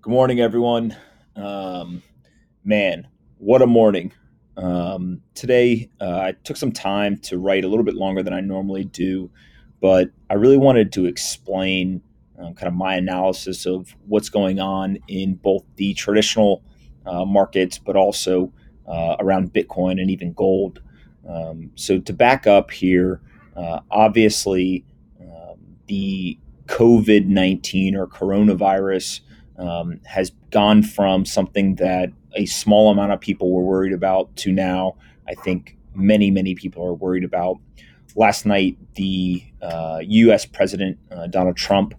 Good morning, everyone. Um, man, what a morning. Um, today, uh, I took some time to write a little bit longer than I normally do, but I really wanted to explain um, kind of my analysis of what's going on in both the traditional uh, markets, but also uh, around Bitcoin and even gold. Um, so, to back up here, uh, obviously, um, the COVID 19 or coronavirus um, has gone from something that a small amount of people were worried about to now I think many, many people are worried about. Last night, the uh, US President uh, Donald Trump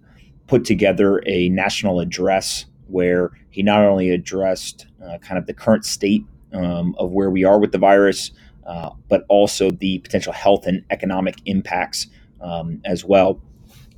put together a national address where he not only addressed uh, kind of the current state um, of where we are with the virus, uh, but also the potential health and economic impacts um, as well.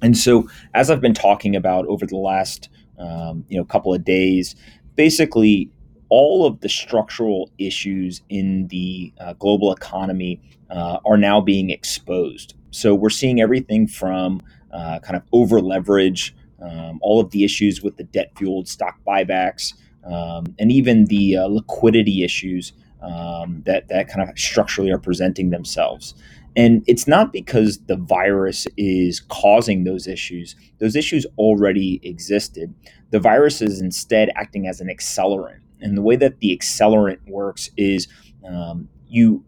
And so, as I've been talking about over the last um, you know a couple of days, basically all of the structural issues in the uh, global economy uh, are now being exposed. So we're seeing everything from uh, kind of over leverage, um, all of the issues with the debt fueled stock buybacks, um, and even the uh, liquidity issues um, that that kind of structurally are presenting themselves. And it's not because the virus is causing those issues. Those issues already existed. The virus is instead acting as an accelerant. And the way that the accelerant works is um, you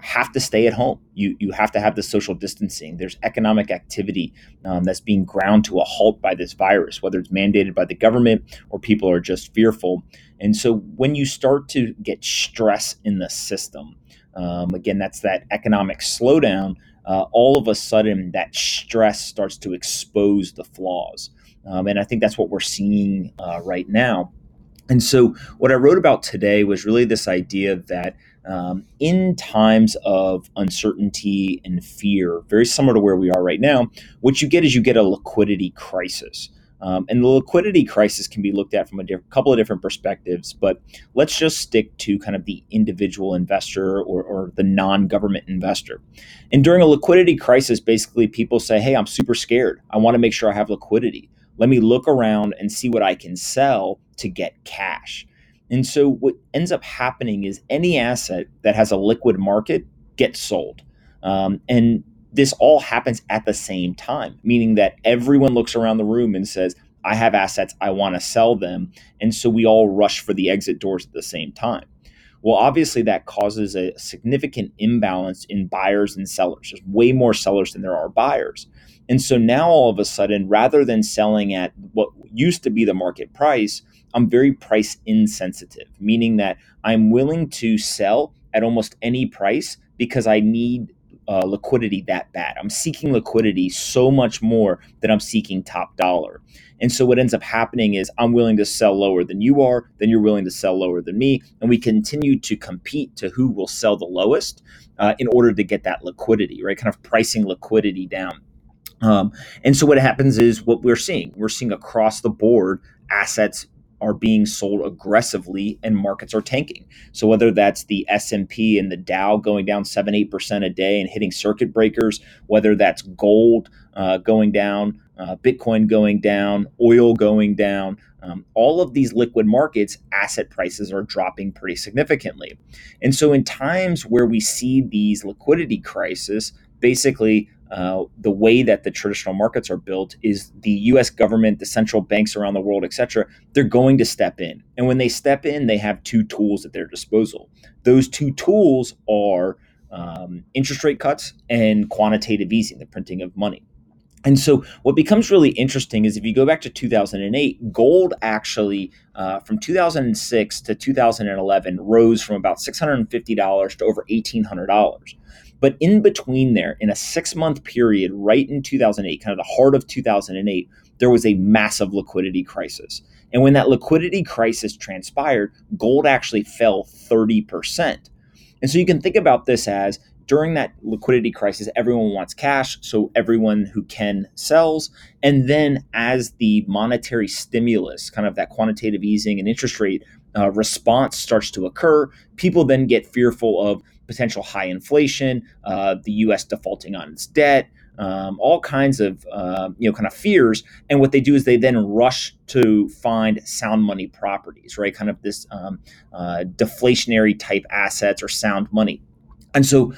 have to stay at home. You you have to have the social distancing. There's economic activity um, that's being ground to a halt by this virus, whether it's mandated by the government or people are just fearful. And so when you start to get stress in the system, um, again, that's that economic slowdown. Uh, all of a sudden, that stress starts to expose the flaws. Um, and I think that's what we're seeing uh, right now. And so, what I wrote about today was really this idea that um, in times of uncertainty and fear, very similar to where we are right now, what you get is you get a liquidity crisis. Um, and the liquidity crisis can be looked at from a diff- couple of different perspectives, but let's just stick to kind of the individual investor or, or the non government investor. And during a liquidity crisis, basically people say, Hey, I'm super scared. I want to make sure I have liquidity. Let me look around and see what I can sell to get cash. And so what ends up happening is any asset that has a liquid market gets sold. Um, and this all happens at the same time, meaning that everyone looks around the room and says, I have assets, I want to sell them. And so we all rush for the exit doors at the same time. Well, obviously, that causes a significant imbalance in buyers and sellers. There's way more sellers than there are buyers. And so now all of a sudden, rather than selling at what used to be the market price, I'm very price insensitive, meaning that I'm willing to sell at almost any price because I need uh, liquidity that bad. I'm seeking liquidity so much more than I'm seeking top dollar. And so what ends up happening is I'm willing to sell lower than you are, then you're willing to sell lower than me, and we continue to compete to who will sell the lowest uh, in order to get that liquidity, right? Kind of pricing liquidity down. Um, and so what happens is what we're seeing. We're seeing across the board assets are being sold aggressively and markets are tanking. So whether that's the S&P and the Dow going down 7 8% a day and hitting circuit breakers, whether that's gold uh, going down, uh, Bitcoin going down, oil going down, um, all of these liquid markets, asset prices are dropping pretty significantly. And so in times where we see these liquidity crises, basically uh, the way that the traditional markets are built is the U.S. government, the central banks around the world, et cetera, they're going to step in. And when they step in, they have two tools at their disposal. Those two tools are um, interest rate cuts and quantitative easing, the printing of money. And so, what becomes really interesting is if you go back to 2008, gold actually, uh, from 2006 to 2011, rose from about $650 to over $1,800. But in between there, in a six month period, right in 2008, kind of the heart of 2008, there was a massive liquidity crisis. And when that liquidity crisis transpired, gold actually fell 30%. And so you can think about this as during that liquidity crisis, everyone wants cash, so everyone who can sells. And then as the monetary stimulus, kind of that quantitative easing and interest rate uh, response starts to occur, people then get fearful of potential high inflation, uh, the U.S. defaulting on its debt, um, all kinds of uh, you know kind of fears. And what they do is they then rush to find sound money properties, right? Kind of this um, uh, deflationary type assets or sound money. And so,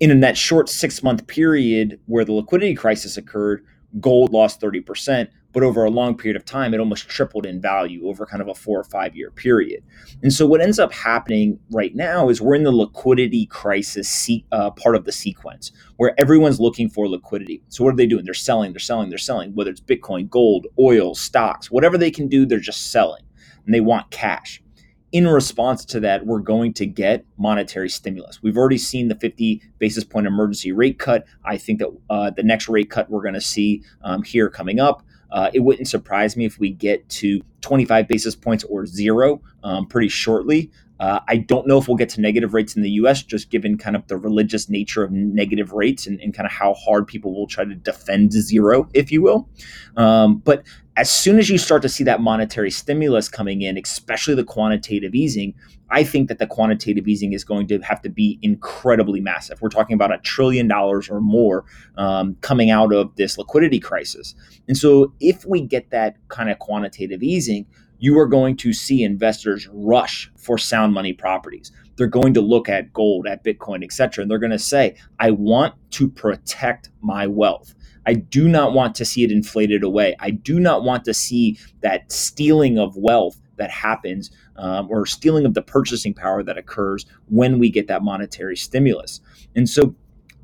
in that short six month period where the liquidity crisis occurred, gold lost 30% but over a long period of time, it almost tripled in value over kind of a four or five year period. And so, what ends up happening right now is we're in the liquidity crisis uh, part of the sequence where everyone's looking for liquidity. So, what are they doing? They're selling, they're selling, they're selling, whether it's Bitcoin, gold, oil, stocks, whatever they can do, they're just selling and they want cash in response to that, we're going to get monetary stimulus. We've already seen the 50 basis point emergency rate cut. I think that uh, the next rate cut we're going to see um, here coming up uh, it wouldn't surprise me if we get to 25 basis points or zero um, pretty shortly. Uh, I don't know if we'll get to negative rates in the US, just given kind of the religious nature of negative rates and, and kind of how hard people will try to defend zero, if you will. Um, but as soon as you start to see that monetary stimulus coming in, especially the quantitative easing, I think that the quantitative easing is going to have to be incredibly massive. We're talking about a trillion dollars or more um, coming out of this liquidity crisis. And so, if we get that kind of quantitative easing, you are going to see investors rush for sound money properties. They're going to look at gold, at Bitcoin, et cetera, and they're going to say, I want to protect my wealth. I do not want to see it inflated away. I do not want to see that stealing of wealth that happens um, or stealing of the purchasing power that occurs when we get that monetary stimulus. And so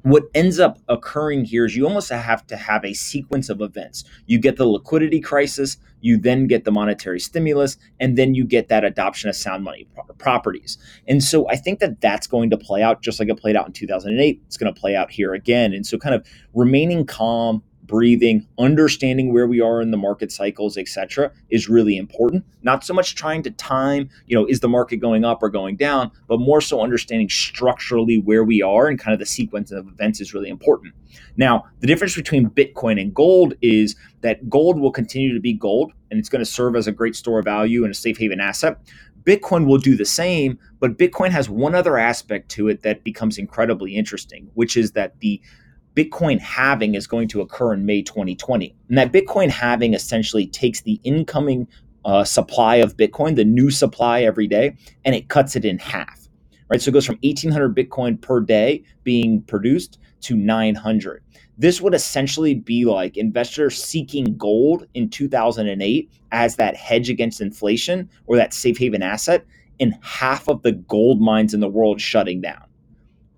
what ends up occurring here is you almost have to have a sequence of events. You get the liquidity crisis, you then get the monetary stimulus, and then you get that adoption of sound money properties. And so I think that that's going to play out just like it played out in 2008. It's going to play out here again. And so kind of remaining calm, breathing, understanding where we are in the market cycles, etc., is really important. Not so much trying to time, you know, is the market going up or going down, but more so understanding structurally where we are and kind of the sequence of events is really important. Now, the difference between Bitcoin and gold is that gold will continue to be gold and it's going to serve as a great store of value and a safe haven asset. Bitcoin will do the same, but Bitcoin has one other aspect to it that becomes incredibly interesting, which is that the Bitcoin halving is going to occur in May 2020. And that Bitcoin halving essentially takes the incoming uh, supply of Bitcoin, the new supply every day, and it cuts it in half. Right, so it goes from 1,800 Bitcoin per day being produced to 900. This would essentially be like investors seeking gold in 2008 as that hedge against inflation or that safe haven asset, and half of the gold mines in the world shutting down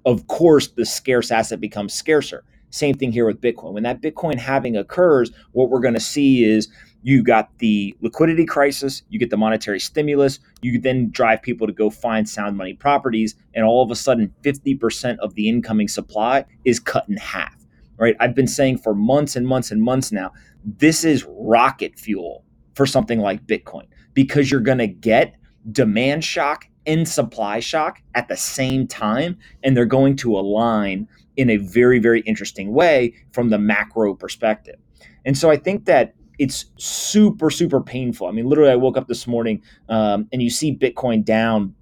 of course, the scarce asset becomes scarcer. Same thing here with Bitcoin. When that Bitcoin halving occurs, what we're going to see is you got the liquidity crisis, you get the monetary stimulus, you then drive people to go find sound money properties, and all of a sudden, 50% of the incoming supply is cut in half. Right? I've been saying for months and months and months now, this is rocket fuel for something like Bitcoin because you're going to get demand shock in supply shock at the same time, and they're going to align in a very, very interesting way from the macro perspective. And so I think that it's super, super painful. I mean, literally, I woke up this morning um, and you see Bitcoin down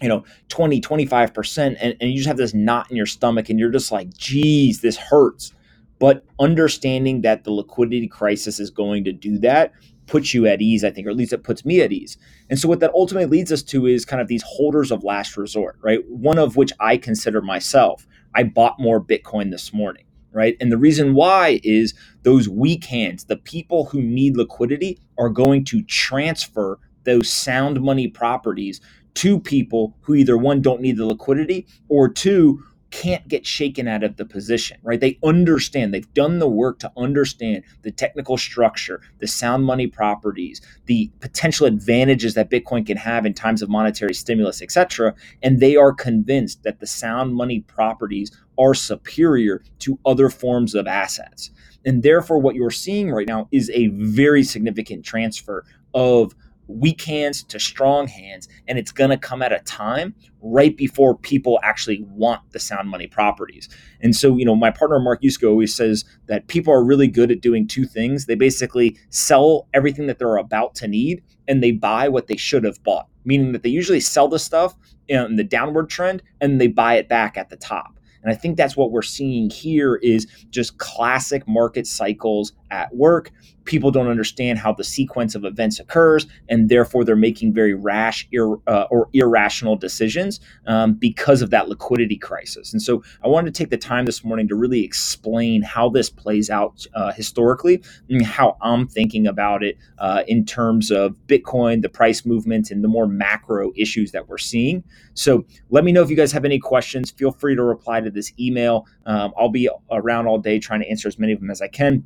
you know 20 25% and, and you just have this knot in your stomach and you're just like geez this hurts but understanding that the liquidity crisis is going to do that puts you at ease, I think, or at least it puts me at ease. And so what that ultimately leads us to is kind of these holders of last resort, right? One of which I consider myself. I bought more Bitcoin this morning, right? And the reason why is those weak hands, the people who need liquidity are going to transfer those sound money properties to people who either one don't need the liquidity or two can't get shaken out of the position, right? They understand, they've done the work to understand the technical structure, the sound money properties, the potential advantages that Bitcoin can have in times of monetary stimulus, etc. And they are convinced that the sound money properties are superior to other forms of assets. And therefore, what you're seeing right now is a very significant transfer of weak hands to strong hands and it's going to come at a time right before people actually want the sound money properties and so you know my partner mark yusko always says that people are really good at doing two things they basically sell everything that they're about to need and they buy what they should have bought meaning that they usually sell the stuff in the downward trend and they buy it back at the top And I think that's what we're seeing here is just classic market cycles at work. People don't understand how the sequence of events occurs, and therefore they're making very rash ir- uh, or irrational decisions um, because of that liquidity crisis. And so I wanted to take the time this morning to really explain how this plays out uh, historically and how I'm thinking about it uh, in terms of Bitcoin, the price movement, and the more macro issues that we're seeing. So let me know if you guys have any questions. Feel free to reply to this email. Um, I'll be around all day trying to answer as many of them as I can.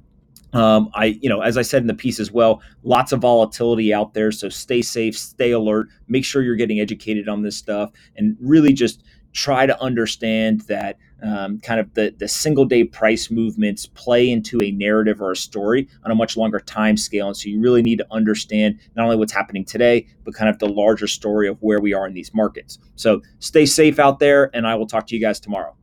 Um, I, you know, as I said in the piece as well, lots of volatility out there. So stay safe, stay alert, make sure you're getting educated on this stuff, and really just try to understand that um, kind of the, the single day price movements play into a narrative or a story on a much longer time scale. And so you really need to understand not only what's happening today, but kind of the larger story of where we are in these markets. So stay safe out there, and I will talk to you guys tomorrow.